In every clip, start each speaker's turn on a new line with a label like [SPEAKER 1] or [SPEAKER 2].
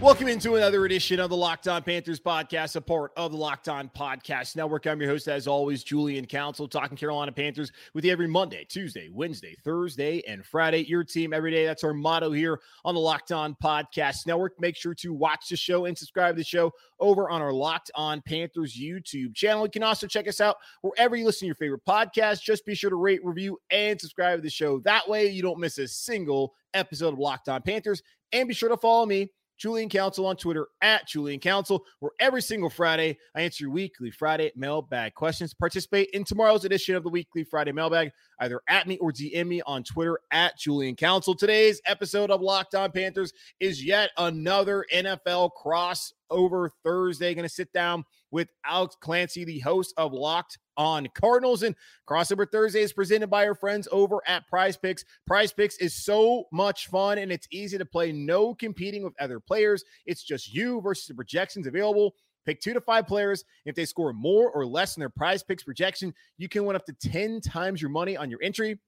[SPEAKER 1] Welcome into another edition of the Locked On Panthers podcast, a part of the Locked On Podcast Network. I'm your host, as always, Julian Council, talking Carolina Panthers with you every Monday, Tuesday, Wednesday, Thursday, and Friday. Your team every day. That's our motto here on the Locked On Podcast Network. Make sure to watch the show and subscribe to the show over on our Locked On Panthers YouTube channel. You can also check us out wherever you listen to your favorite podcast. Just be sure to rate, review, and subscribe to the show. That way, you don't miss a single episode of Locked On Panthers. And be sure to follow me Julian Council on Twitter at Julian Council, where every single Friday I answer your weekly Friday mailbag questions. Participate in tomorrow's edition of the weekly Friday mailbag, either at me or DM me on Twitter at Julian Council. Today's episode of Locked On Panthers is yet another NFL crossover Thursday. Going to sit down with Alex Clancy, the host of Locked on Cardinals. And Crossover Thursday is presented by our friends over at PrizePicks. Prize Picks is so much fun and it's easy to play. No competing with other players. It's just you versus the projections available. Pick two to five players. If they score more or less than their prize picks projection, you can win up to 10 times your money on your entry.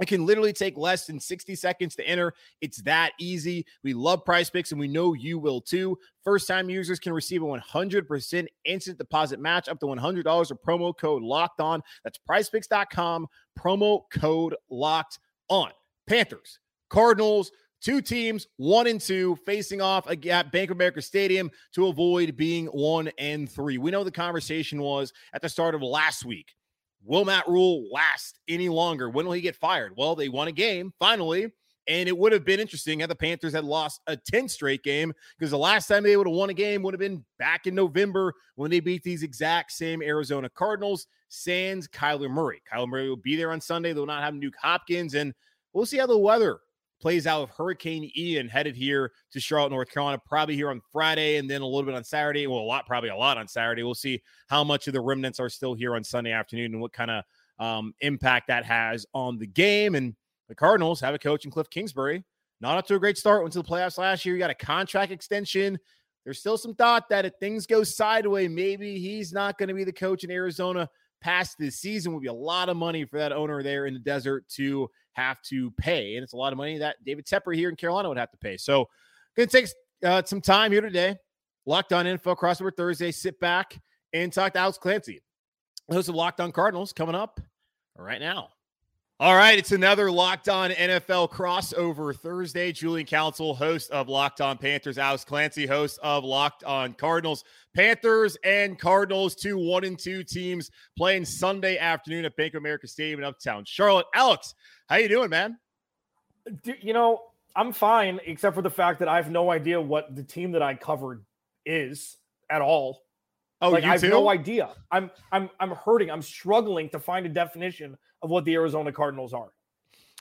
[SPEAKER 1] It can literally take less than 60 seconds to enter. It's that easy. We love prize picks and we know you will too. First time users can receive a 100% instant deposit match up to $100 with promo code locked on. That's prizepicks.com, promo code locked on. Panthers, Cardinals, two teams, one and two, facing off at Bank of America Stadium to avoid being one and three. We know the conversation was at the start of last week Will Matt Rhule last any longer? When will he get fired? Well, they won a game finally. And it would have been interesting had the Panthers had lost a 10 straight game because the last time they would have won a game would have been back in November when they beat these exact same Arizona Cardinals. Sans Kyler Murray. Kyler Murray will be there on Sunday. They'll not have Nuke Hopkins. And we'll see how the weather plays out of Hurricane Ian headed here to Charlotte, North Carolina, probably here on Friday and then a little bit on Saturday. Well, a lot, probably a lot on Saturday. We'll see how much of the remnants are still here on Sunday afternoon and what kind of um, impact that has on the game. And the Cardinals have a coach in Kliff Kingsbury. Not up to a great start. Went to the playoffs last year. You got a contract extension. There's still some thought that if things go sideways, maybe he's not going to be the coach in Arizona past this season. Would be a lot of money for that owner there in the desert to have to pay. And it's a lot of money that David Tepper here in Carolina would have to pay. So, going to take uh, some time here today. Locked on NFL crossover Thursday. Sit back and talk to Alex Clancy, host of Locked on Cardinals, coming up right now. All right, it's another Locked On NFL crossover Thursday. Julian Council, host of Locked On Panthers, Alex Clancy, host of Locked On Cardinals. Panthers and Cardinals, two one and two teams playing Sunday afternoon at Bank of America Stadium in Uptown Charlotte. Alex, how you doing, man?
[SPEAKER 2] You know, I'm fine, except for the fact that I have no idea what the team that I covered is at all.
[SPEAKER 1] Oh,
[SPEAKER 2] like
[SPEAKER 1] you
[SPEAKER 2] I have
[SPEAKER 1] too?
[SPEAKER 2] no idea. I'm I'm I'm hurting. I'm struggling to find a definition of what the Arizona Cardinals are.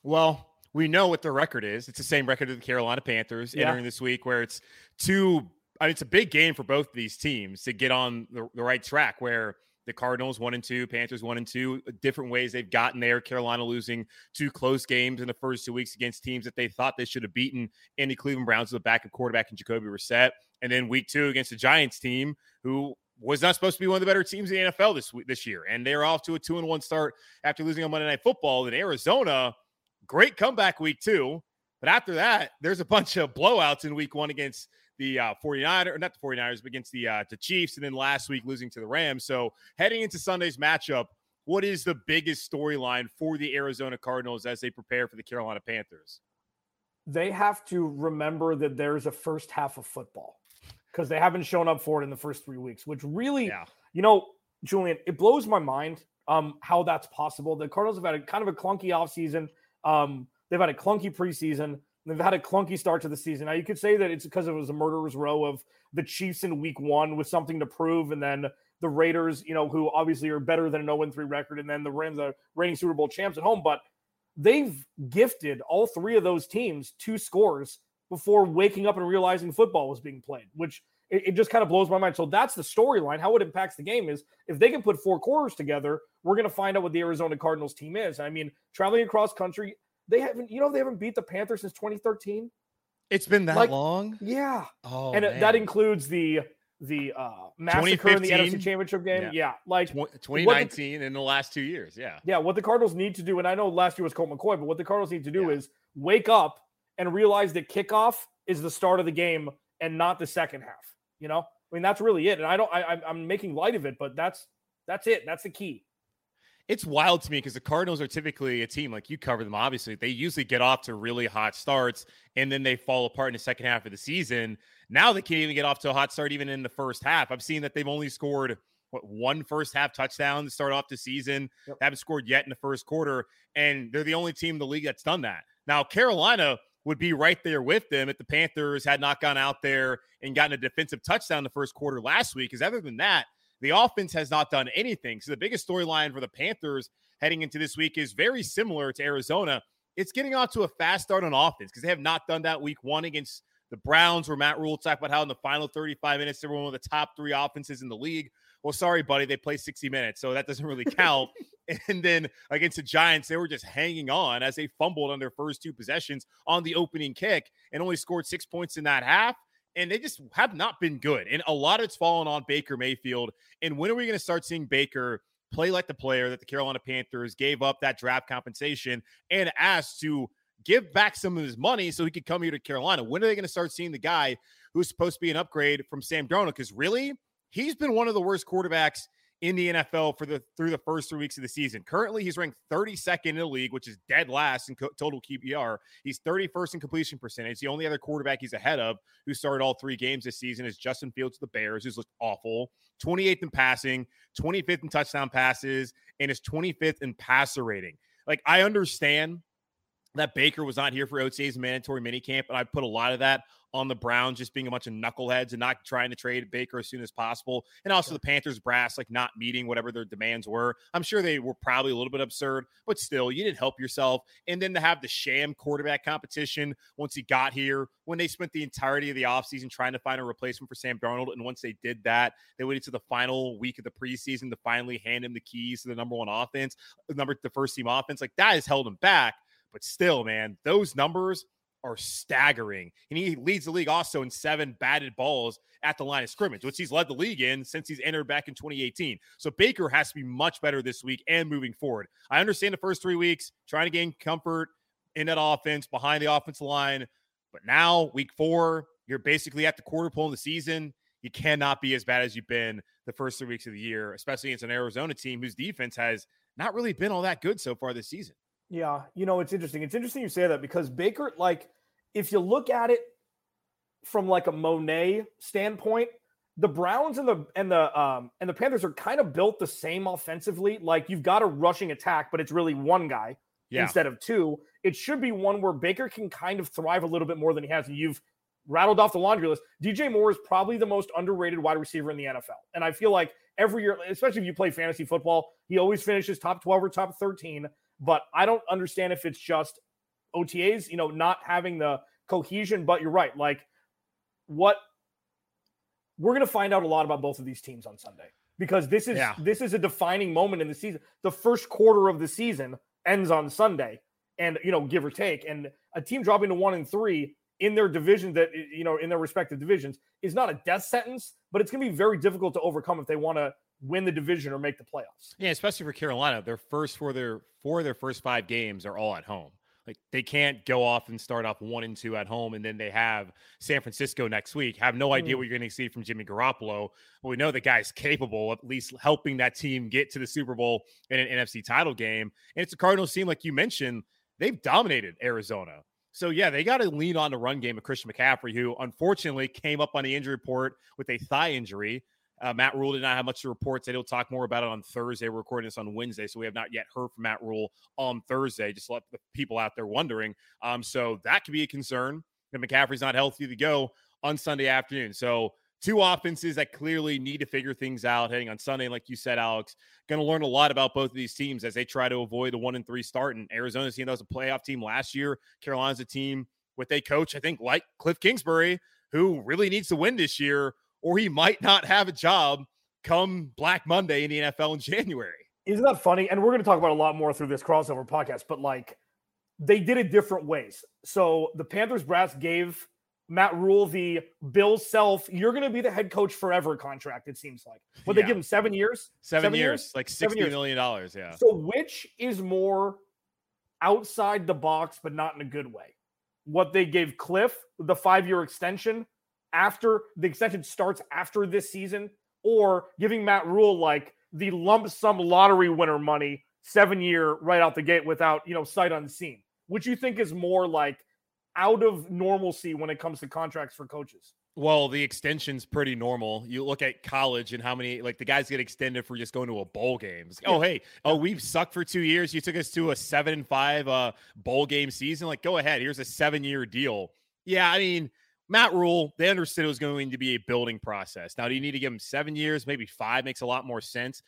[SPEAKER 1] Well, we know what their record is. It's the same record of the Carolina Panthers
[SPEAKER 2] Yeah.
[SPEAKER 1] entering this week, where it's two. I mean, it's a big game for both of these teams to get on the, the right track. Where the Cardinals one and two, Panthers one and two, different ways they've gotten there. Carolina losing two close games in the first two weeks against teams that they thought they should have beaten. And the Cleveland Browns with a backup quarterback in Jacoby Brissett, and then week two against the Giants team who was not supposed to be one of the better teams in the NFL this this year, and they're off to a two and one start after losing on Monday Night Football. In Arizona, great comeback week two, but after that, there's a bunch of blowouts in week one against the uh, 49ers, or not the 49ers, but against the uh, the Chiefs, and then last week losing to the Rams. So heading into Sunday's matchup, what is the biggest storyline for the Arizona Cardinals as they prepare for the Carolina Panthers?
[SPEAKER 2] They have to remember that there's a first half of football because they haven't shown up for it in the first three weeks, which really,
[SPEAKER 1] Yeah.
[SPEAKER 2] you know, Julian, it blows my mind um, how that's possible. The Cardinals have had a kind of a clunky offseason. Um, they've had a clunky preseason. They've had a clunky start to the season. Now you could say that it's because it was a murderer's row of the Chiefs in week one with something to prove, and then the Raiders, you know, who obviously are better than an 0-3 record, and then the Rams are reigning Super Bowl champs at home. But they've gifted all three of those teams two scores before waking up and realizing football was being played, which it, it just kind of blows my mind. So that's the storyline. How it impacts the game is if they can put four quarters together, we're going to find out what the Arizona Cardinals team is. I mean, traveling across country, they haven't, you know, they haven't beat the Panthers since 2013.
[SPEAKER 1] It's been that
[SPEAKER 2] Like,
[SPEAKER 1] long.
[SPEAKER 2] Yeah.
[SPEAKER 1] Oh,
[SPEAKER 2] and
[SPEAKER 1] man.
[SPEAKER 2] that includes the the uh massacre in the NFC Championship game.
[SPEAKER 1] Yeah.
[SPEAKER 2] Yeah. Like
[SPEAKER 1] Tw- 2019 in the last two years. Yeah.
[SPEAKER 2] yeah, what the Cardinals need to do, and I know last year was Colt McCoy, but what the Cardinals need to do
[SPEAKER 1] Yeah.
[SPEAKER 2] is wake up and realize that kickoff is the start of the game and not the second half. You know, I mean that's really it. And I don't, I, I'm- making light of it, but that's that's it. That's the key.
[SPEAKER 1] It's wild to me because the Cardinals are typically a team like you cover them. Obviously, they usually get off to really hot starts and then they fall apart in the second half of the season. Now they can't even get off to a hot start even in the first half. I've seen that they've only scored what one first half touchdown to start off the season.
[SPEAKER 2] Yep.
[SPEAKER 1] They haven't scored yet in the first quarter, and they're the only team in the league that's done that. Now Carolina would be right there with them if the Panthers had not gone out there and gotten a defensive touchdown the first quarter last week. Because other than that, the offense has not done anything. So the biggest storyline for the Panthers heading into this week is very similar to Arizona. It's getting off to a fast start on offense because they have not done that week one against the Browns, where Matt Rhule talked about how in the final 35 minutes they were one of the top three offenses in the league. Well, sorry, buddy, they play 60 minutes, so that doesn't really count. and then against the Giants, they were just hanging on as they fumbled on their first two possessions on the opening kick and only scored six points in that half and they just have not been good. And a lot of it's fallen on Baker Mayfield. And when are we going to start seeing Baker play like the player that the Carolina Panthers gave up that draft compensation and asked to give back some of his money so he could come here to Carolina? When are they going to start seeing the guy who's supposed to be an upgrade from Sam Darnold? Because really, he's been one of the worst quarterbacks in the NFL for the through the first three weeks of the season. Currently, he's ranked 32nd in the league, which is dead last in co- total QBR. He's 31st in completion percentage. The only other quarterback he's ahead of who started all three games this season is Justin Fields of the Bears, who's looked awful. 28th in passing, 25th in touchdown passes, and is 25th in passer rating. Like I understand that Baker was not here for OTA's mandatory minicamp, and I put a lot of that on the Browns just being a bunch of knuckleheads and not trying to trade Baker as soon as possible. And also the Panthers brass like not meeting whatever their demands were. I'm sure they were probably a little bit absurd, but still, you didn't help yourself. And then to have the sham quarterback competition once he got here, when they spent the entirety of the offseason trying to find a replacement for Sam Darnold. And once they did that, they waited to the final week of the preseason to finally hand him the keys to the number one offense, the number the first team offense. Like that has held him back. But still, man, those numbers are staggering. And he leads the league also in seven batted balls at the line of scrimmage, which he's led the league in since he's entered back in 2018. So Baker has to be much better this week and moving forward. I understand the first three weeks trying to gain comfort in that offense behind the offensive line. But now, week four, you're basically at the quarter pole in the season. You cannot be as bad as you've been the first three weeks of the year, especially against an Arizona team whose defense has not really been all that good so far this season.
[SPEAKER 2] Yeah, you know, it's interesting. It's interesting you say that because Baker, like, if you look at it from like a Monet standpoint, the Browns and the and the um and the Panthers are kind of built the same offensively. Like you've got a rushing attack, but it's really one guy
[SPEAKER 1] Yeah.
[SPEAKER 2] instead of two. It should be one where Baker can kind of thrive a little bit more than he has. And you've rattled off the laundry list. DJ Moore is probably the most underrated wide receiver in the NFL. And I feel like every year, especially if you play fantasy football, he always finishes top 12 or top 13. But I don't understand if it's just OTAs, you know, not having the cohesion. But you're right. Like, what we're going to find out a lot about both of these teams on Sunday because this is
[SPEAKER 1] Yeah.
[SPEAKER 2] this is a defining moment in the season. The first quarter of the season ends on Sunday, and you know, give or take, and a team dropping to one and three in their division that you know in their respective divisions is not a death sentence, but it's going to be very difficult to overcome if they want to win the division or make the playoffs.
[SPEAKER 1] Yeah, especially for Carolina, their first for their four of their first five games are all at home. Like they can't go off and start off one and two at home, and then they have San Francisco next week. Have no idea
[SPEAKER 2] Mm.
[SPEAKER 1] what you're going to see from Jimmy Garoppolo, but we know the guy's capable of at least helping that team get to the Super Bowl in an NFC title game. And it's a Cardinals team, like you mentioned, they've dominated Arizona. So yeah, they got to lean on the run game of Christian McCaffrey, who unfortunately came up on the injury report with a thigh injury. Uh, Matt Rhule did not have much to report. Said he'll talk more about it on Thursday. We're recording this on Wednesday, so we have not yet heard from Matt Rhule on Thursday. Just let the people out there wondering. Um, so that could be a concern. If McCaffrey's not healthy to go on Sunday afternoon. So two offenses that clearly need to figure things out heading on Sunday. like you said, Alex, going to learn a lot about both of these teams as they try to avoid the one and three start. And Arizona's team that was a playoff team last year. Carolina's a team with a coach, I think, like Kliff Kingsbury, who really needs to win this year, or he might not have a job come Black Monday in the NFL in January.
[SPEAKER 2] Isn't that funny? And we're going to talk about a lot more through this crossover podcast, but like they did it different ways. So the Panthers brass gave Matt Rhule the Bill Self, you're going to be the head coach forever contract, it seems like. But yeah. they give him seven years?
[SPEAKER 1] Seven, seven years, years, like sixty years. million dollars. Yeah.
[SPEAKER 2] So which is more outside the box, but not in a good way? What they gave Kliff, the five year extension after the extension starts after this season, or giving Matt Rhule like the lump sum lottery winner money seven year right out the gate without, you know, sight unseen, which you think is more like out of normalcy when it comes to contracts for coaches?
[SPEAKER 1] Well, the extension's pretty normal. You look at college and how many like the guys get extended for just going to a bowl game. Like, oh, hey, oh, we've sucked for two years. You took us to a seven and five uh bowl game season. Like, go ahead. Here's a seven year deal. Yeah, I mean, Matt Rhule, they understood it was going to be a building process. Now, do you need to give him seven years? Maybe five makes a lot more sense.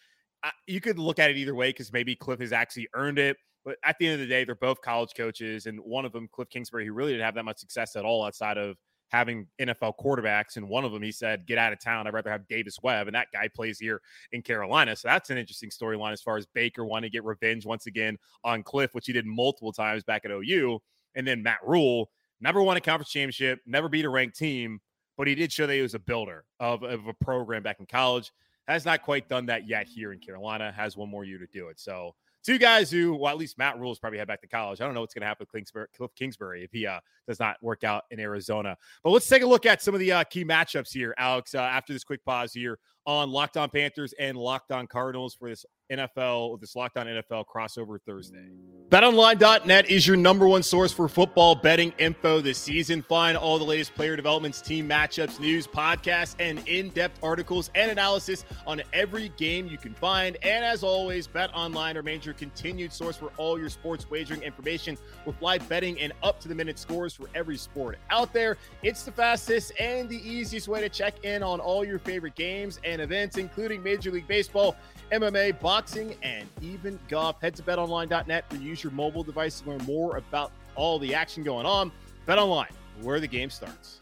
[SPEAKER 1] Uh, you could look at it either way because maybe Kliff has actually earned it. But at the end of the day, they're both college coaches, and one of them, Kliff Kingsbury, he really didn't have that much success at all outside of having NFL quarterbacks. And one of them, he said, "Get out of town. I'd rather have Davis Webb." And that guy plays here in Carolina, so that's an interesting storyline as far as Baker wanting to get revenge once again on Kliff, which he did multiple times back at OU. And then Matt Rhule never won a conference championship, never beat a ranked team, but he did show that he was a builder of, of a program back in college. Has not quite done that yet here in Carolina. Has one more year to do it. So two guys who, well, at least Matt Rhule's probably head back to college. I don't know what's going to happen with Kingsbury, Kliff Kingsbury if he uh, does not work out in Arizona. But let's take a look at some of the uh, key matchups here, Alex, uh, after this quick pause here on Locked On Panthers and Locked On Cardinals for this NFL, this Locked On NFL crossover Thursday. BetOnline.net is your number one source for football betting info this season. Find all the latest player developments, team matchups, news, podcasts, and in-depth articles and analysis on every game you can find. And as always, BetOnline remains your continued source for all your sports wagering information with live betting and up-to-the-minute scores for every sport out there. It's the fastest and the easiest way to check in on all your favorite games and events, including Major League Baseball, MMA, boxing, and even golf. Head to betonline.net or use your mobile device to learn more about all the action going on. BetOnline, where the game starts.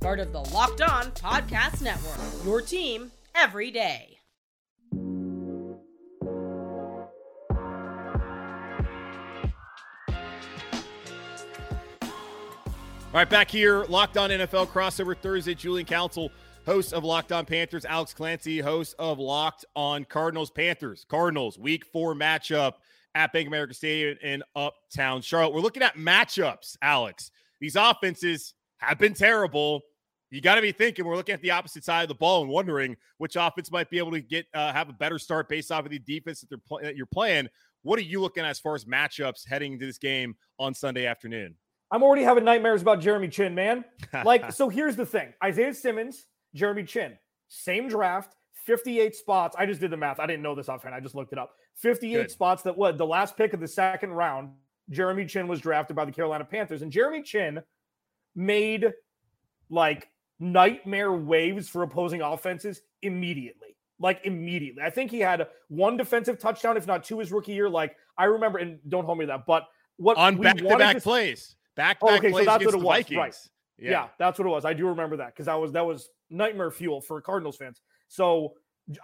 [SPEAKER 3] part of the Locked On Podcast Network. Your team every day.
[SPEAKER 1] All right, back here, Locked On NFL crossover Thursday. Julian Council host of Locked On Panthers, Alex Clancy, host of Locked On Cardinals Panthers. Cardinals, week four matchup at Bank America Stadium in Uptown Charlotte. We're looking at matchups, Alex. These offenses have been terrible. You got to be thinking we're looking at the opposite side of the ball and wondering which offense might be able to get uh, have a better start based off of the defense that they're pl- that you're playing. What are you looking at as far as matchups heading into this game on Sunday afternoon?
[SPEAKER 2] I'm already having nightmares about Jeremy Chinn, man. Like, so here's the thing: Isaiah Simmons Jeremy Chinn, same draft, 58 spots. I just did the math. I didn't know this offhand. I just looked it up. 58 Good. spots that what the last pick of the second round, Jeremy Chinn was drafted by the Carolina Panthers. And Jeremy Chinn made like nightmare waves for opposing offenses immediately. Like immediately. I think he had one defensive touchdown, if not two his rookie year. Like I remember, and don't hold me to that, but what
[SPEAKER 1] on back to back plays. Back to back okay, plays so that's what it was. Vikings.
[SPEAKER 2] Right. Yeah. yeah, that's what it was. I do remember that because that was that was nightmare fuel for Cardinals fans. So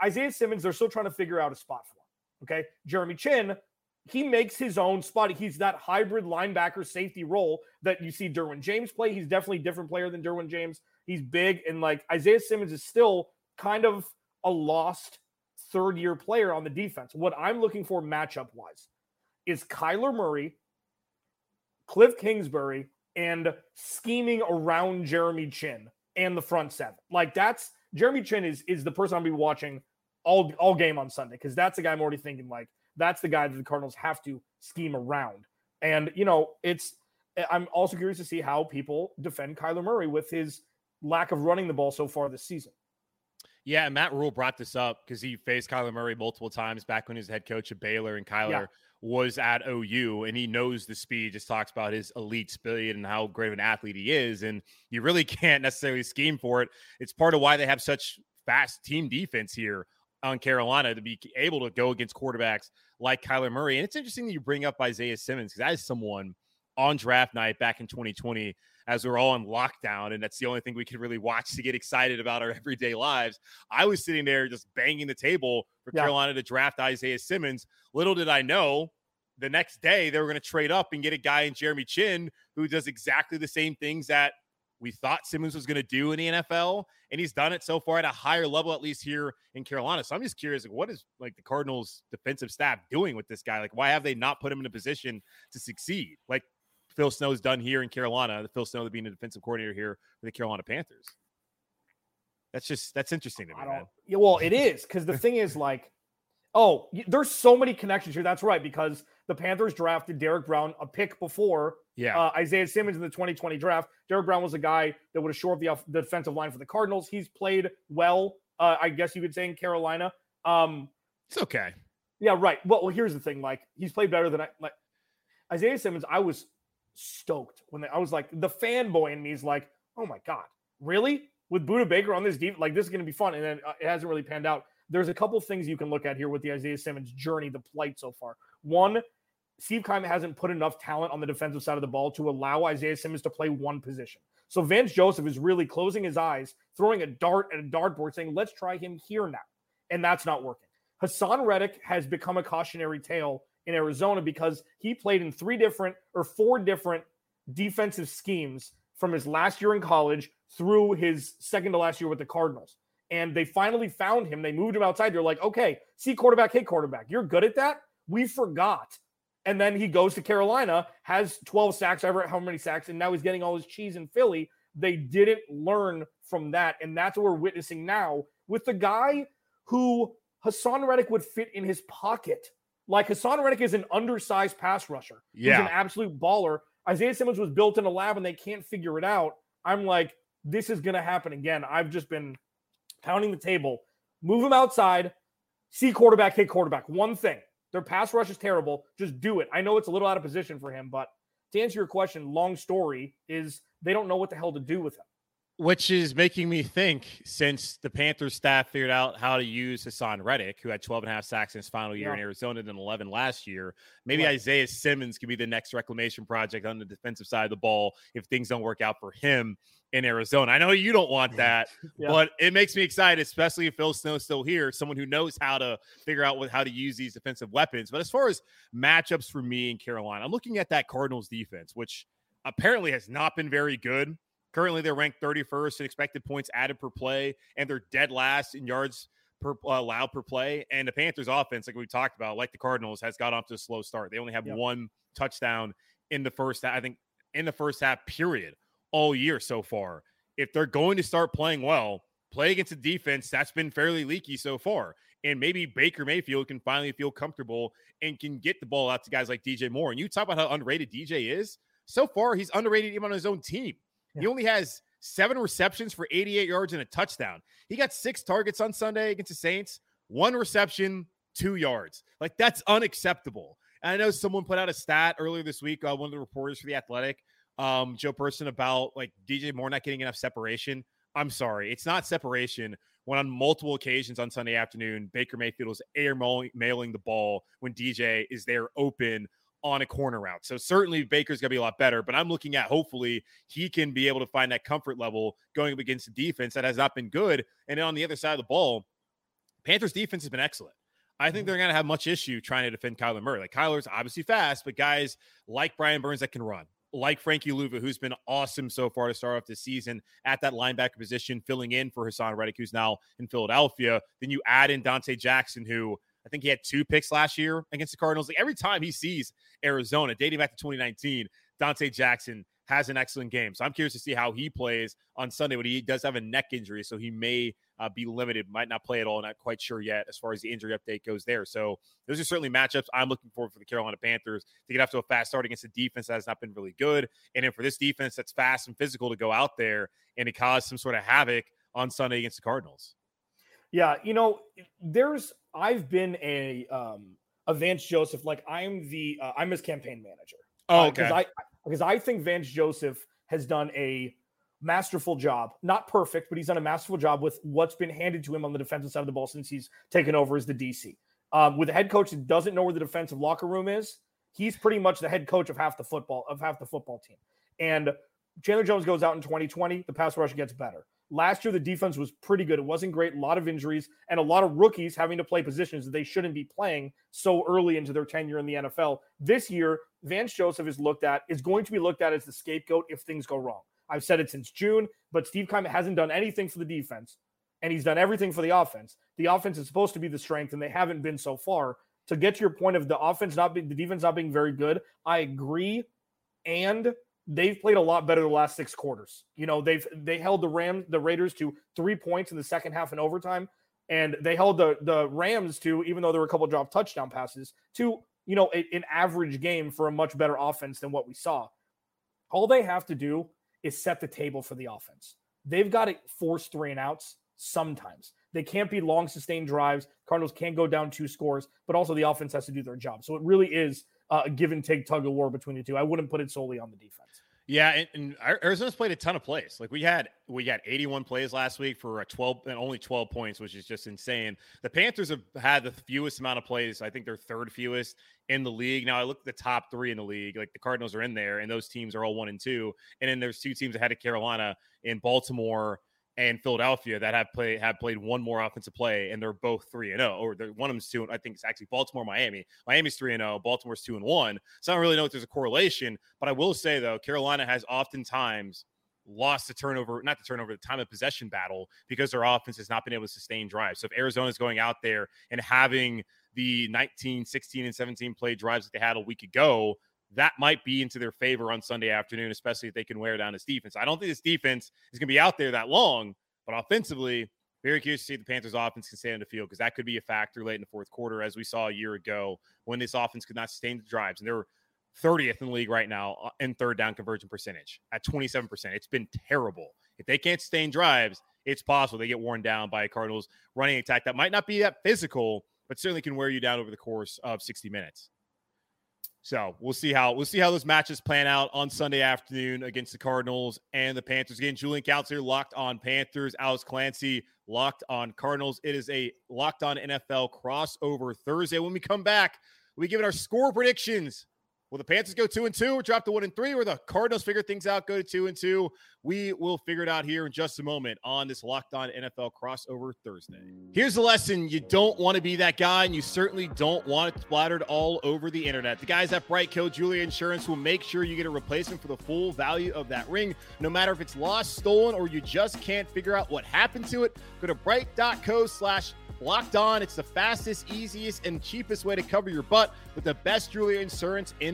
[SPEAKER 2] Isaiah Simmons, they're still trying to figure out a spot for him. Okay. Jeremy Chinn, he makes his own spot. He's that hybrid linebacker safety role that you see Derwin James play. He's definitely a different player than Derwin James. He's big and like Isaiah Simmons is still kind of a lost third year player on the defense. What I'm looking for matchup wise is Kyler Murray, Kliff Kingsbury, and scheming around Jeremy Chinn and the front seven. Like that's Jeremy Chinn is is the person I'll be watching all all game on Sunday because that's the guy I'm already thinking like that's the guy that the Cardinals have to scheme around. And you know, it's I'm also curious to see how people defend Kyler Murray with his lack of running the ball so far this season.
[SPEAKER 1] Yeah, Matt Rhule brought this up because he faced Kyler Murray multiple times back when he was head coach of Baylor, and Kyler yeah. was at OU, and he knows the speed. Just talks about his elite speed and how great of an athlete he is, and you really can't necessarily scheme for it. It's part of why they have such fast team defense here on Carolina to be able to go against quarterbacks like Kyler Murray. And it's interesting that you bring up Isaiah Simmons because that is someone on draft night back in 2020 as we are all in lockdown and that's the only thing we can really watch to get excited about our everyday lives i was sitting there just banging the table for yeah. carolina to draft isaiah simmons little did i know the next day they were going to trade up and get a guy in jeremy Chinn who does exactly the same things that we thought Simmons was going to do in the NFL, and he's done it so far at a higher level, at least here in Carolina. So I'm just curious, like, what is like the Cardinals' defensive staff doing with this guy? Like, why have they not put him in a position to succeed? Like Phil Snow's done here in Carolina. The Phil Snow being the defensive coordinator here for the Carolina Panthers. That's just that's interesting to me, man.
[SPEAKER 2] Yeah, well, it is because the thing is like, oh, there's so many connections here. That's right because the Panthers drafted Derrick Brown a pick before
[SPEAKER 1] yeah.
[SPEAKER 2] Uh, Isaiah Simmons in the 2020 draft. Derrick Brown was a guy that would have shored up the, the defensive line for the Cardinals. He's played well, uh, I guess you could say in Carolina. Um,
[SPEAKER 1] it's okay.
[SPEAKER 2] Yeah, right. Well, well, here's the thing. Like he's played better than I like Isaiah Simmons. I was stoked when they, I was like the fanboy in me is like, oh my god, really? With Budda Baker on this deep, like this is going to be fun, and then uh, it hasn't really panned out. There's a couple things you can look at here with the Isaiah Simmons journey, the plight so far. One, Steve Keim hasn't put enough talent on the defensive side of the ball to allow Isaiah Simmons to play one position. So Vance Joseph is really closing his eyes, throwing a dart at a dartboard, saying, let's try him here now. And that's not working. Haason Reddick has become a cautionary tale in Arizona because he played in three different or four different defensive schemes from his last year in college through his second to last year with the Cardinals. And they finally found him. They moved him outside. They're like, okay, see quarterback, hit quarterback. You're good at that. We forgot. And then he goes to Carolina, has 12 sacks, ever how many sacks, and now he's getting all his cheese in Philly. They didn't learn from that. And that's what we're witnessing now with the guy who Haason Reddick would fit in his pocket. Like Haason Reddick is an undersized pass rusher.
[SPEAKER 1] Yeah.
[SPEAKER 2] He's an absolute baller. Isaiah Simmons was built in a lab and they can't figure it out. I'm like, this is going to happen again. I've just been pounding the table. Move him outside. See quarterback, hit quarterback. One thing. Their pass rush is terrible. Just do it. I know it's a little out of position for him, but to answer your question, long story is they don't know what the hell to do with him
[SPEAKER 1] which is making me think since the Panthers staff figured out how to use Haason Reddick, who had 12 and a half sacks in his final year yeah. in Arizona and 11 last year, maybe right. Isaiah Simmons could be the next reclamation project on the defensive side of the ball if things don't work out for him in Arizona. I know you don't want that, yeah. but it makes me excited, especially if Phil Snow's still here, someone who knows how to figure out what, how to use these defensive weapons. But as far as matchups for me in Carolina, I'm looking at that Cardinals defense, which apparently has not been very good Currently, they're ranked 31st in expected points added per play, and they're dead last in yards per uh, allowed per play. And the Panthers' offense, like we talked about, like the Cardinals, has got off to a slow start. They only have yep. one touchdown in the first, I think, in the first half period all year so far. If they're going to start playing well, play against a defense that's been fairly leaky so far. And maybe Baker Mayfield can finally feel comfortable and can get the ball out to guys like DJ Moore. And you talk about how underrated DJ is. So far, he's underrated even on his own team. He only has seven receptions for 88 yards and a touchdown. He got six targets on Sunday against the Saints, one reception, two yards. Like that's unacceptable. And I know someone put out a stat earlier this week, uh, one of the reporters for the Athletic, um, Joe Person, about like DJ Moore not getting enough separation. I'm sorry, it's not separation when on multiple occasions on Sunday afternoon, Baker Mayfield was air mailing the ball when DJ is there open on a corner route. So certainly Baker's going to be a lot better, but I'm looking at hopefully he can be able to find that comfort level going up against a defense that has not been good. And on the other side of the ball, Panthers defense has been excellent. I think mm-hmm. they're going to have much issue trying to defend Kyler Murray. Like Kyler's obviously fast, but guys like Brian Burns that can run, like Frankie Luvu, who's been awesome so far to start off the season at that linebacker position, filling in for Haason Reddick, who's now in Philadelphia. Then you add in Donte Jackson, who I think he had two picks last year against the Cardinals. Like every time he sees Arizona, dating back to 2019, Donte Jackson has an excellent game. So I'm curious to see how he plays on Sunday. But he does have a neck injury, so he may uh, be limited, might not play at all. Not quite sure yet as far as the injury update goes there. So those are certainly matchups I'm looking forward for the Carolina Panthers to get off to a fast start against a defense that has not been really good, and then for this defense that's fast and physical to go out there and to cause some sort of havoc on Sunday against the Cardinals.
[SPEAKER 2] Yeah, you know, there's I've been a um a Vance Joseph like I'm the uh, I'm his campaign manager.
[SPEAKER 1] Oh, okay.
[SPEAKER 2] Because I because I think Vance Joseph has done a masterful job. Not perfect, but he's done a masterful job with what's been handed to him on the defensive side of the ball since he's taken over as the DC. Um, with a head coach that doesn't know where the defensive locker room is, he's pretty much the head coach of half the football of half the football team. And Chandler Jones goes out in 2020, the pass rush gets better. Last year, the defense was pretty good. It wasn't great. A lot of injuries and a lot of rookies having to play positions that they shouldn't be playing so early into their tenure in the NFL. This year, Vance Joseph is looked at, is going to be looked at as the scapegoat if things go wrong. I've said it since June, but Steve Keim hasn't done anything for the defense, and he's done everything for the offense. The offense is supposed to be the strength, and they haven't been so far. To get to your point of the offense not being, the defense not being very good, I agree. And they've played a lot better the last six quarters. You know, they've they held the Rams, the Raiders to three points in the second half in overtime, and they held the the Rams to, even though there were a couple drop touchdown passes, to you know a, an average game for a much better offense than what we saw. All they have to do is set the table for the offense. They've got to force three and outs sometimes. They can't be long sustained drives. Cardinals can't go down two scores, but also the offense has to do their job. So it really is uh, give and take tug of war between the two. I wouldn't put it solely on the defense.
[SPEAKER 1] Yeah, and, and, Arizona's played a ton of plays. Like we had we had 81 plays last week for a 12 and only 12 points, which is just insane. The Panthers have had the fewest amount of plays. I think they're third fewest in the league. Now I look at the top three in the league. Like the Cardinals are in there, and those teams are all one and two. And then there's two teams ahead of Carolina in Baltimore and Philadelphia that have played have played one more offensive play, and they're both three and zero, oh, or one of them's two. I think it's actually Baltimore, Miami. Miami's three and zero, Baltimore's two and one. So I don't really know if there's a correlation, but I will say though, Carolina has oftentimes lost the turnover, not the turnover, the time of possession battle because their offense has not been able to sustain drives. So if Arizona's going out there and having the 19, 16, and 17 play drives that they had a week ago, that might be into their favor on Sunday afternoon, especially if they can wear down this defense. I don't think this defense is going to be out there that long, but offensively, very curious to see the Panthers offense can stay on the field because that could be a factor late in the fourth quarter, as we saw a year ago when this offense could not sustain the drives. And they're 30th in the league right now uh, in third down conversion percentage at 27%. It's been terrible. If they can't sustain drives, it's possible they get worn down by a Cardinals running attack that might not be that physical, but certainly can wear you down over the course of 60 minutes. So we'll see how we'll see how those matches plan out on Sunday afternoon against the Cardinals and the Panthers. Again, Julian Council locked on Panthers. Alex Clancy locked on Cardinals. It is a locked on NFL crossover Thursday. When we come back, we give it our score predictions Will the Panthers go two and two or drop to one and three? Or the Cardinals figure things out, go to two and two? We will figure it out here in just a moment on this Locked On NFL crossover Thursday. Here's the lesson: you don't want to be that guy, and you certainly don't want it splattered all over the internet. The guys at BriteCo Jewelry Insurance will make sure you get a replacement for the full value of that ring, no matter if it's lost, stolen, or you just can't figure out what happened to it. Go to brite.co/slash Locked On, it's the fastest, easiest, and cheapest way to cover your butt with the best jewelry insurance in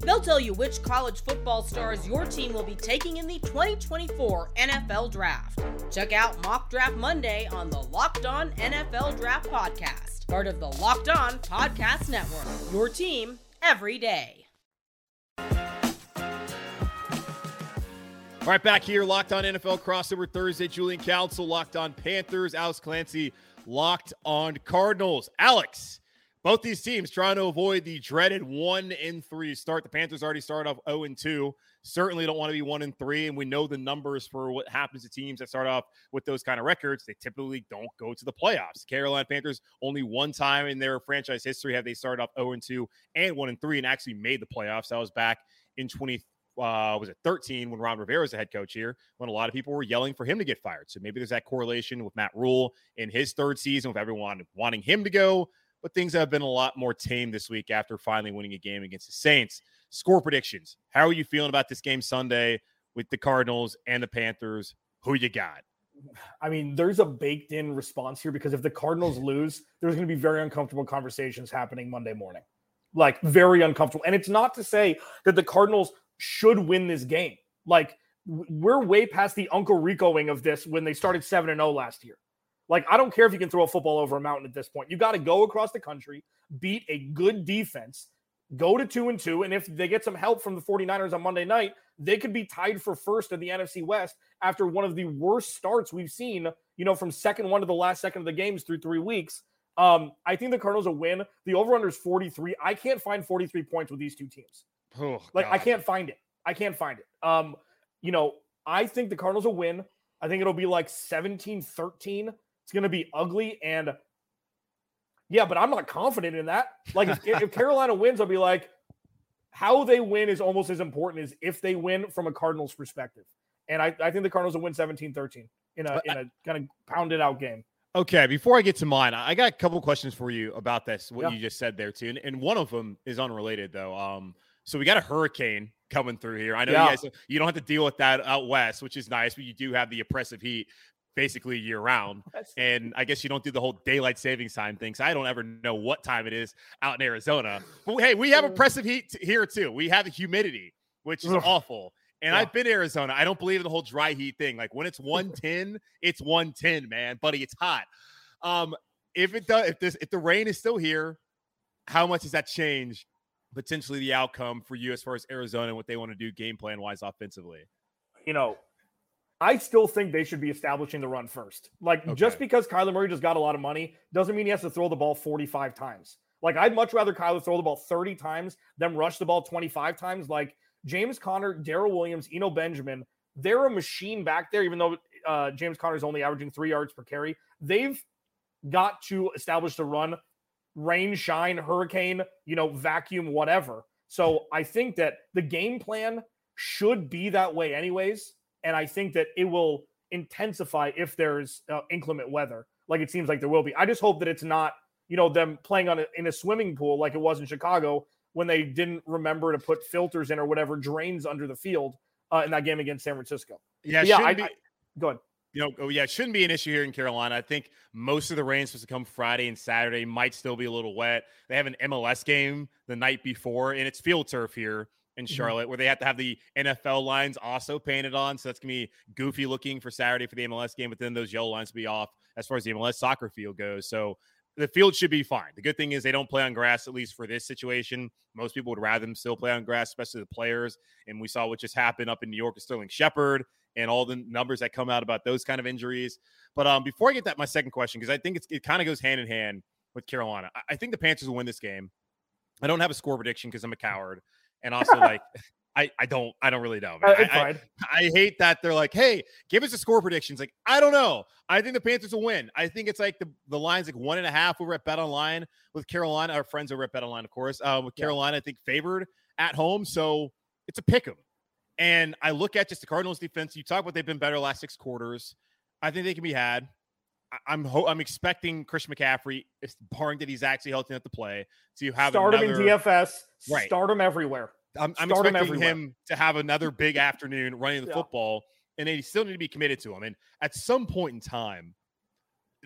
[SPEAKER 3] They'll tell you which college football stars your team will be taking in the 2024 NFL Draft. Check out Mock Draft Monday on the Locked On NFL Draft Podcast, part of the Locked On Podcast Network. Your team every day.
[SPEAKER 1] All right, back here, Locked On NFL crossover Thursday. Julian Council, Locked On Panthers, Alex Clancy, Locked On Cardinals. Alex, both these teams trying to avoid the dreaded one in three start. The Panthers already started off 0 and 2. Certainly don't want to be one in three. And we know the numbers for what happens to teams that start off with those kind of records. They typically don't go to the playoffs. Carolina Panthers only one time in their franchise history have they started off 0 and 2 and 1 and 3 and actually made the playoffs. That was back in 20 uh, was it 13 when Ron Rivera was the head coach here, when a lot of people were yelling for him to get fired. So maybe there's that correlation with Matt Rhule in his third season with everyone wanting him to go. But things have been a lot more tame this week after finally winning a game against the Saints. Score predictions. How are you feeling about this game Sunday with the Cardinals and the Panthers? Who you got?
[SPEAKER 2] I mean, there's a baked in response here because if the Cardinals lose, there's going to be very uncomfortable conversations happening Monday morning. Like, very uncomfortable. And it's not to say that the Cardinals should win this game. Like we're way past the Uncle Ricoing of this when they started 7 and 0 last year. Like I don't care if you can throw a football over a mountain at this point. You got to go across the country, beat a good defense, go to 2 and 2 and if they get some help from the 49ers on Monday night, they could be tied for first in the NFC West after one of the worst starts we've seen, you know, from second one to the last second of the games through 3 weeks. Um, I think the Cardinals will win. The over-under is 43. I can't find 43 points with these two teams. Oh, like I can't find it. I can't find it. Um, you know, I think the Cardinals will win. I think it'll be like 17 13. It's going to be ugly. And yeah, but I'm not confident in that. Like, if, if Carolina wins, I'll be like, how they win is almost as important as if they win from a Cardinals perspective. And I, I think the Cardinals will win 17 13 in a, in a kind of pounded out game.
[SPEAKER 1] Okay, before I get to mine, I got a couple questions for you about this, what yeah. you just said there, too. And, and one of them is unrelated, though. Um, so we got a hurricane coming through here. I know yeah. you guys you don't have to deal with that out west, which is nice, but you do have the oppressive heat basically year round. And I guess you don't do the whole daylight savings time thing. So I don't ever know what time it is out in Arizona. But hey, we have oppressive heat here too. We have humidity, which is awful. And yeah. I've been Arizona. I don't believe in the whole dry heat thing. Like when it's 110, it's 110, man. Buddy, it's hot. Um, if it does, if this, if the rain is still here, how much does that change potentially the outcome for you as far as Arizona and what they want to do game plan wise offensively?
[SPEAKER 2] You know, I still think they should be establishing the run first. Like okay. just because Kyler Murray just got a lot of money doesn't mean he has to throw the ball 45 times. Like I'd much rather Kyler throw the ball 30 times than rush the ball 25 times. Like James Conner, Darrel Williams, Eno Benjamin, they're a machine back there, even though uh, James Conner is only averaging three yards per carry. They've got to establish the run rain, shine, hurricane, you know, vacuum, whatever. So I think that the game plan should be that way, anyways. And I think that it will intensify if there's uh, inclement weather, like it seems like there will be. I just hope that it's not, you know, them playing on a, in a swimming pool like it was in Chicago when they didn't remember to put filters in or whatever drains under the field uh, in that game against San Francisco.
[SPEAKER 1] Yeah, yeah. I,
[SPEAKER 2] be- I, go ahead
[SPEAKER 1] you know, oh yeah, it shouldn't be an issue here in Carolina. I think most of the rain's supposed to come Friday and Saturday. Might still be a little wet. They have an MLS game the night before, and it's field turf here in mm-hmm. Charlotte, mm-hmm. where they have to have the NFL lines also painted on. So that's gonna be goofy looking for Saturday for the MLS game, but then those yellow lines will be off as far as the MLS soccer field goes. So the field should be fine. The good thing is they don't play on grass, at least for this situation. Most people would rather them still play on grass, especially the players. And we saw what just happened up in New York with Sterling Shepard and all the numbers that come out about those kind of injuries. But um, before I get that, my second question, because I think it kind of goes hand in hand with Carolina. I, I think the Panthers will win this game. I don't have a score prediction because I'm a coward, and also like I, I don't I don't really know. Uh, I, I, I, hate that they're like, hey, give us a score predictions. Like, I don't know. I think the Panthers will win. I think it's like the, the line's like one and a half over at BetOnline with Carolina. Our friends over at BetOnline, of course. Uh, with Carolina, yeah. I think favored at home. So it's a pick 'em. And I look at just the Cardinals defense. You talk about they've been better last six quarters. I think they can be had. I'm ho- I'm expecting Chris McCaffrey, barring that he's actually healthy enough to play, to have
[SPEAKER 2] start another, him in DFS, right. start him everywhere.
[SPEAKER 1] I'm, I'm expecting him, him, to have another big afternoon running the yeah. football, and they still need to be committed to him. And at some point in time,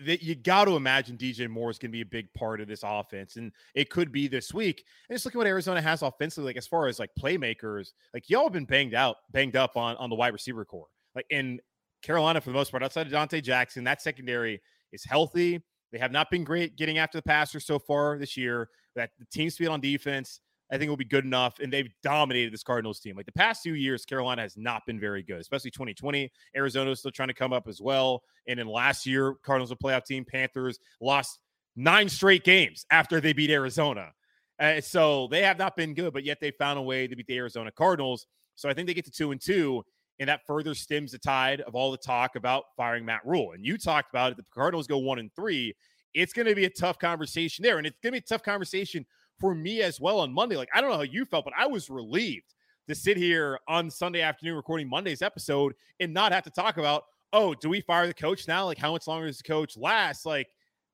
[SPEAKER 1] that you got to imagine DJ Moore is going to be a big part of this offense, and it could be this week. And just look at what Arizona has offensively, like as far as like playmakers, like y'all have been banged out, banged up on on the wide receiver core. Like in Carolina, for the most part, outside of Donte Jackson, that secondary is healthy. They have not been great getting after the passer so far this year. That the team speed on defense I think will be good enough. And they've dominated this Cardinals team. Like the past two years, Carolina has not been very good, especially 2020. Arizona is still trying to come up as well. And in last year, Cardinals a playoff team. Panthers lost nine straight games after they beat Arizona. Uh, so they have not been good, but yet they found a way to beat the Arizona Cardinals. So I think they get to two and two, and that further stems the tide of all the talk about firing Matt Rhule. And you talked about it. The Cardinals go one and three. It's going to be a tough conversation there, and it's going to be a tough conversation for me as well on Monday. Like I don't know how you felt, but I was relieved to sit here on Sunday afternoon recording Monday's episode and not have to talk about, oh, do we fire the coach now? Like how much longer does the coach last? Like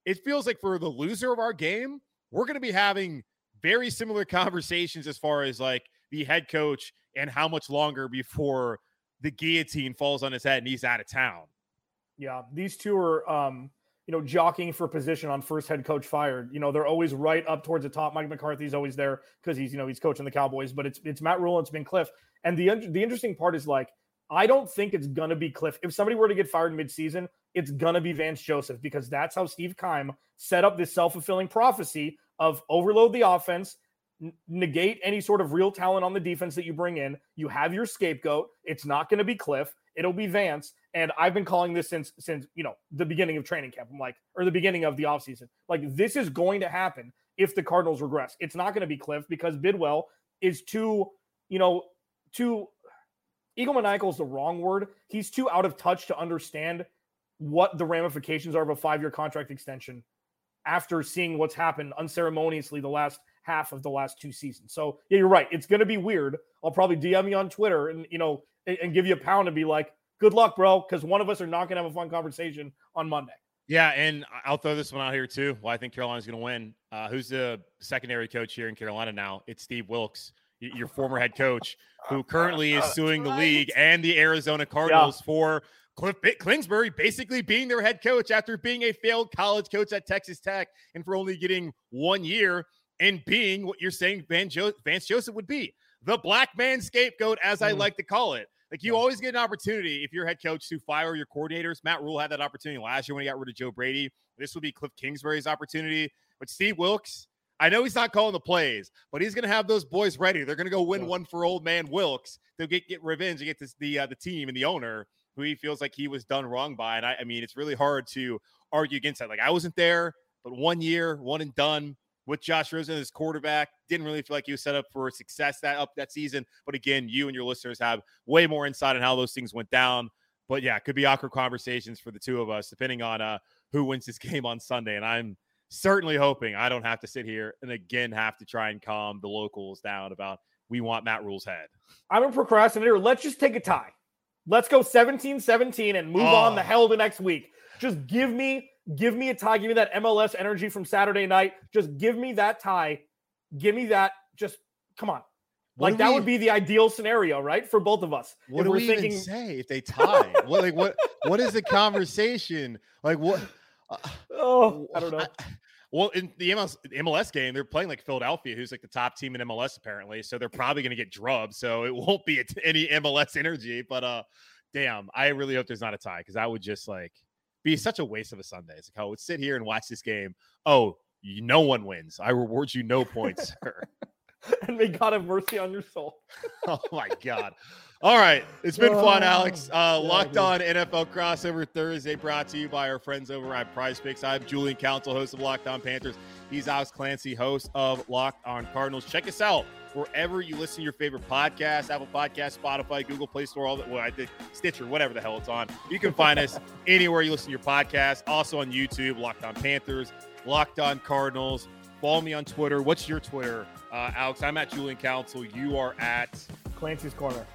[SPEAKER 1] it feels like for the loser of our game, we're going to be having very similar conversations as far as like the head coach and how much longer before the guillotine falls on his head and he's out of town.
[SPEAKER 2] Yeah, these two are um, you know, jockeying for position on first head coach fired. You know, they're always right up towards the top. Mike McCarthy's always there because he's, you know, he's coaching the Cowboys, but it's it's Matt Rhule and it's been Kliff. And the the interesting part is like, I don't think it's gonna be Kliff. If somebody were to get fired midseason, it's gonna be Vance Joseph because that's how Steve Keim set up this self-fulfilling prophecy of overload the offense, negate any sort of real talent on the defense that you bring in. You have your scapegoat. It's not going to be Kliff. It'll be Vance. And I've been calling this since since you know the beginning of training camp. I'm like, or the beginning of the offseason. Like this is going to happen if the Cardinals regress. It's not going to be Kliff because Bidwill is too, you know, too egomaniacal is the wrong word. He's too out of touch to understand what the ramifications are of a five-year contract extension after seeing what's happened unceremoniously the last half of the last two seasons. So yeah, you're right. It's going to be weird. I'll probably DM you on Twitter and you know and, and give you a pound and be like, "Good luck, bro," because one of us are not going to have a fun conversation on Monday.
[SPEAKER 1] Yeah, and I'll throw this one out here too. Well, I think Carolina's going to win. Uh, who's the secondary coach here in Carolina now? It's Steve Wilks, your former head coach, who currently is suing the league and the Arizona Cardinals yeah. for Kliff Kingsbury basically being their head coach after being a failed college coach at Texas Tech and for only getting one year and being what you're saying Van jo- Vance Joseph would be the black man scapegoat, as I mm. like to call it. Like you yeah. always get an opportunity if you're head coach to fire your coordinators. Matt Rhule had that opportunity last year when he got rid of Joe Brady. This will be Kliff Kingsbury's opportunity. But Steve Wilks, I know he's not calling the plays, but he's going to have those boys ready. They're going to go win yeah. one for old man Wilks. They'll get get revenge and get this, the uh, the team and the owner who he feels like he was done wrong by. And I, I mean, it's really hard to argue against that. Like I wasn't there, but one year, one and done with Josh Rosen as quarterback. Didn't really feel like he was set up for success that up that season. But again, you and your listeners have way more insight on how those things went down. But yeah, it could be awkward conversations for the two of us, depending on uh, who wins this game on Sunday. And I'm certainly hoping I don't have to sit here and again have to try and calm the locals down about we want Matt Rhule's head.
[SPEAKER 2] I'm a procrastinator. Let's just take a tie. Let's go 17 17 and move oh. on the hell to next week. Just give me Give me a tie. Give me that MLS energy from Saturday night. Just give me that tie. Give me that. Just come on. What like that we, would be the ideal scenario, right, for both of us.
[SPEAKER 1] What do we thinking... even say if they tie? what like what? What is the conversation? Like what?
[SPEAKER 2] Uh, oh, I don't know. I,
[SPEAKER 1] well, in the MLS, MLS game, they're playing like Philadelphia, who's like the top team in MLS apparently. So they're probably going to get drubbed. So it won't be any MLS energy. But uh, damn, I really hope there's not a tie because I would just like be such a waste of a Sunday. It's like, I would sit here and watch this game. Oh, you, no one wins. I reward you no points, sir.
[SPEAKER 2] and may God have mercy on your soul.
[SPEAKER 1] oh my God. All right. It's been fun, Alex. Uh, Locked on NFL Crossover Thursday brought to you by our friends over at PrizePicks. I'm Julian Council, host of Locked On Panthers. He's Alex Clancy, host of Locked On Cardinals. Check us out wherever you listen to your favorite podcast, Apple Podcast, Spotify, Google Play Store, all that. Well, I did Stitcher, whatever the hell it's on. You can find us anywhere you listen to your podcast. Also on YouTube, Locked On Panthers, Locked On Cardinals. Follow me on Twitter. What's your Twitter, uh, Alex? I'm at Julian Council. You are at
[SPEAKER 2] Clancy's Corner.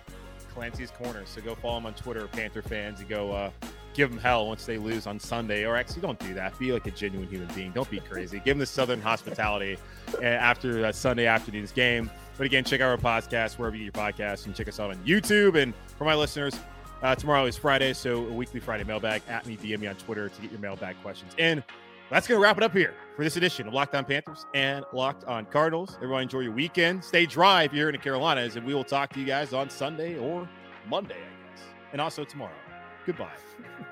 [SPEAKER 1] Clancy's Corner. So go follow him on Twitter, Panther fans, and go uh, give them hell once they lose on Sunday. Or actually, don't do that. Be like a genuine human being. Don't be crazy. give them the Southern hospitality uh, after uh, Sunday afternoon's game. But again, check out our podcast wherever you get your podcast and check us out on YouTube. And for my listeners, uh, tomorrow is Friday, so a weekly Friday mailbag. At me, DM me on Twitter to get your mailbag questions in. That's going to wrap it up here for this edition of Locked On Panthers and Locked On Cardinals. Everyone enjoy your weekend. Stay dry if you're in the Carolinas, and we will talk to you guys on Sunday or Monday, I guess, and also tomorrow. Goodbye.